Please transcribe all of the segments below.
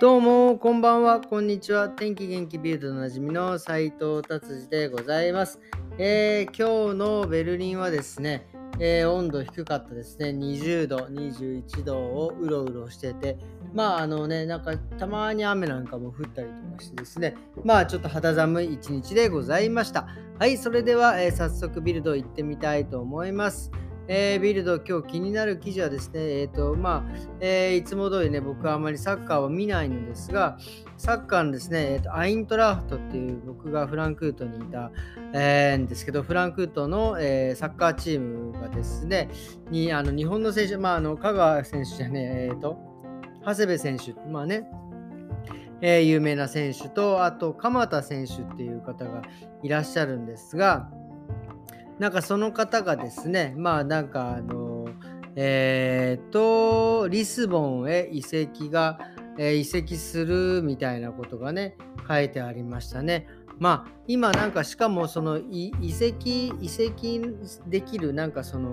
どうも、こんばんは、こんにちは。天気元気ビルドのなじみの斉藤達治でございます。えー、今日のベルリンはですね、えー、温度低かったですね。20度、21度をうろうろしてて、まああのね、なんかたまに雨なんかも降ったりとかしてですね、まあちょっと肌寒い一日でございました。はい、それでは、えー、早速ビルド行ってみたいと思います。えー、ビルド、今日気になる記事はですね、え、ー、と、まあ、えー、いつも通りね、僕はあまりサッカーを見ないのですが、サッカーのですね、えーと、アイントラフトっていう僕がフランクフルトにいた、えー、んですけど、フランクフルトの、えー、サッカーチームがですね、にあの日本の選手、まあ、あの香川選手じゃねえ、ー、と、長谷部選手、まあね、えー、有名な選手と、あと、鎌田選手っていう方がいらっしゃるんですが、なんかその方がですね、まあなんかあの、えっ、ー、と、リスボンへ移籍が、えー、移籍するみたいなことがね、書いてありましたね。まあ今なんかしかもその移籍移籍できるなんかその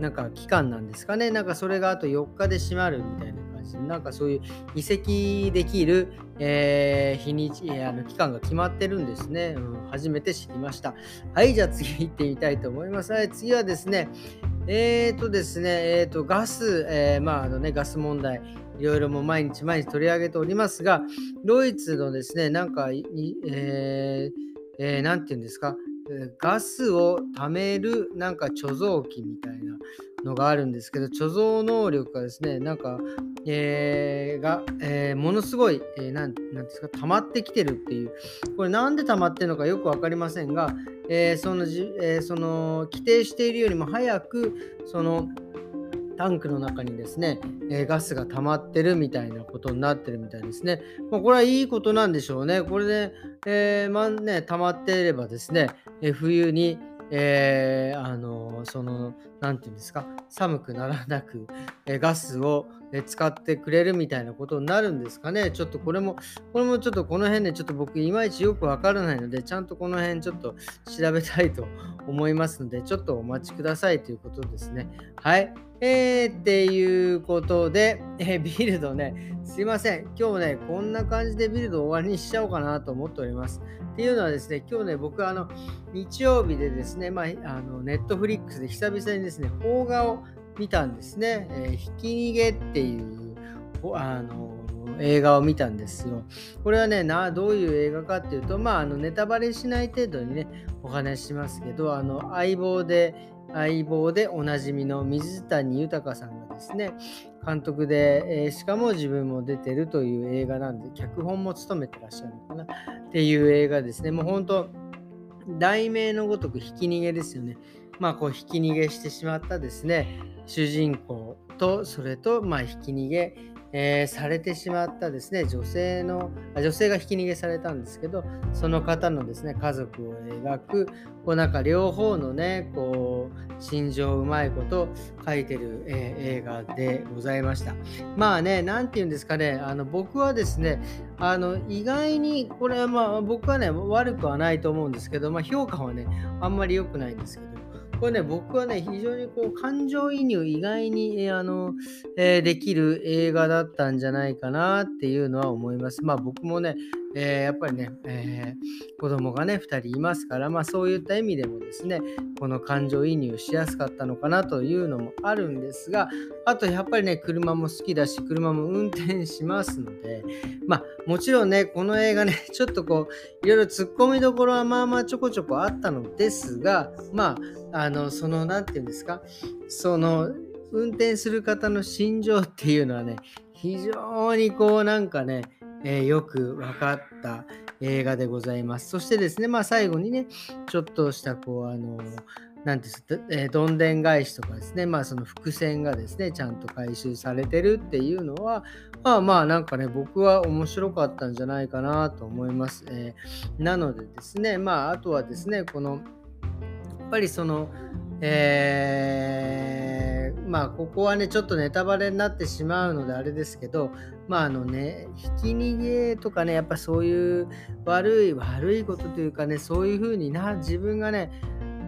なんか期間なんですかねなんかそれがあと4日で閉まるみたいな感じでなんかそういう移籍できる、えー、日にちあの期間が決まってるんですね、うん、初めて知りました。はいじゃあ次行ってみたいと思います。はい次はですねえーとですね、えーとガス、えー、まああのね、ガス問題、いろいろも毎日毎日取り上げておりますが、ドイツのですね、なんか、えー、えー、なんて言うんですか、ガスを貯めるなんか貯蔵器みたいなのがあるんですけど、貯蔵能力がですね、なんか、えー、が、えー、ものすごい、えー、なんなんですか、溜まってきてるっていう、これなんで溜まってるのかよく分かりませんが、えー、そのじ、えー、その規定しているよりも早く、その、タンクの中にですね、え、ガスが溜まってるみたいなことになってるみたいですね。まあ、これはいいことなんでしょうね。これで、え、まあね、溜まっていればですね、え、冬に、えー、あのその、何て言うんですか、寒くならなく、えガスをえ使ってくれるみたいなことになるんですかね。ちょっとこれも、これもちょっとこの辺でちょっと僕いまいちよくわからないので、ちゃんとこの辺ちょっと調べたいと思いますので、ちょっとお待ちくださいということですね。はい。えー、っていうことで、えー、ビルドね、すいません。今日ね、こんな感じでビルド終わりにしちゃおうかなと思っております。っていうのはですね、今日ね、僕、あの、日曜日でですね、まあ、あの、ネットフリックスで久々にですね、邦画を見たんですね。えー、ひき逃げっていう、あの、映画を見たんですよ。これはね、などういう映画かっていうと、まあ、あのネタバレしない程度にね、お話ししますけど、あの相棒で、相棒でおなじみの水谷豊さんがですね、監督で、えー、しかも自分も出てるという映画なんで、脚本も務めてらっしゃるのかなっていう映画ですね。もう本当、題名のごとくひき逃げですよね。まあ、こう、ひき逃げしてしまったですね、主人公と、それと、まあ、ひき逃げ、えー、されてしまったですね女性の女性がひき逃げされたんですけどその方のですね家族を描くこうなんか両方のねこう心情うまいこと書いてる、えー、映画でございました。まあね何て言うんですかねあの僕はですねあの意外にこれはまあ僕はね悪くはないと思うんですけど、まあ、評価はねあんまり良くないんですけどこれね、僕はね、非常にこう感情移入意外に、あの、えー、できる映画だったんじゃないかなっていうのは思います。まあ僕もね、えー、やっぱりね、えー、子供がね、2人いますから、まあそういった意味でもですね、この感情移入しやすかったのかなというのもあるんですが、あとやっぱりね、車も好きだし、車も運転しますので、まあもちろんね、この映画ね、ちょっとこう、いろいろ突っ込みどころはまあまあちょこちょこあったのですが、まあ、あの、その、なんていうんですか、その、運転する方の心情っていうのはね、非常にこうなんかね、えー、よく分かった映画でございます。そしてですね、まあ最後にね、ちょっとしたこう、あの、なんてえー、どんでん返しとかですね、まあその伏線がですね、ちゃんと回収されてるっていうのは、まあまあなんかね、僕は面白かったんじゃないかなと思います。えー、なのでですね、まああとはですね、この、ぱりその、えー、まあここはねちょっとネタバレになってしまうのであれですけどまああのねひき逃げとかねやっぱそういう悪い悪いことというかねそういう風にな自分がね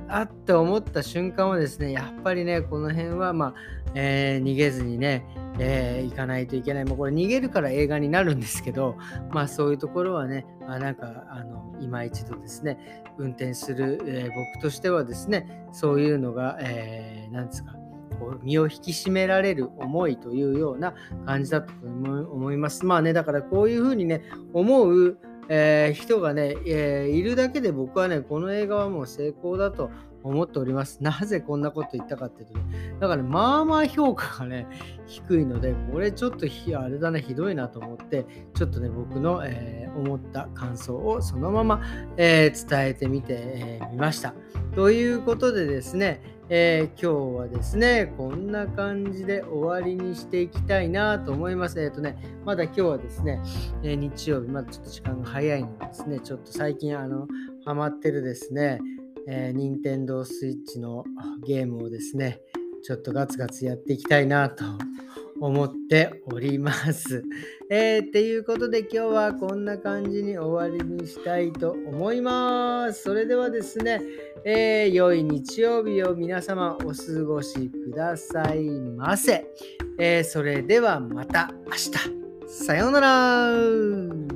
あって思った瞬間はですねやっぱりねこの辺はまあ、えー、逃げずにね、えー、行かないといけない。もうこれ逃げるから映画になるんですけど、まあそういうところはね、まあ、なんか、あの、今一度ですね、運転する、えー、僕としてはですね、そういうのが、えー、なんですか、こう身を引き締められる思いというような感じだったと思います。まあね、だからこういうふうにね、思う、えー、人がね、えー、いるだけで僕はね、この映画はもう成功だと思っております。なぜこんなこと言ったかっていうとね、だから、ね、まあまあ評価がね、低いので、これちょっとあれだね、ひどいなと思って、ちょっとね、僕の、えー、思った感想をそのまま、え、伝えてみてみ、えー、ました。ということでですね、えー、今日はですね、こんな感じで終わりにしていきたいなと思います。えっ、ー、とね、まだ今日はですね、えー、日曜日、まだちょっと時間が早いのでですね、ちょっと最近、あの、ハマってるですね、えー、任天堂 switch のゲームをですね、ちょっとガツガツやっていきたいなと思っております。えー、っていうことで今日はこんな感じに終わりにしたいと思います。それではですね、えー、良い日曜日を皆様お過ごしくださいませ。えー、それではまた明日。さようなら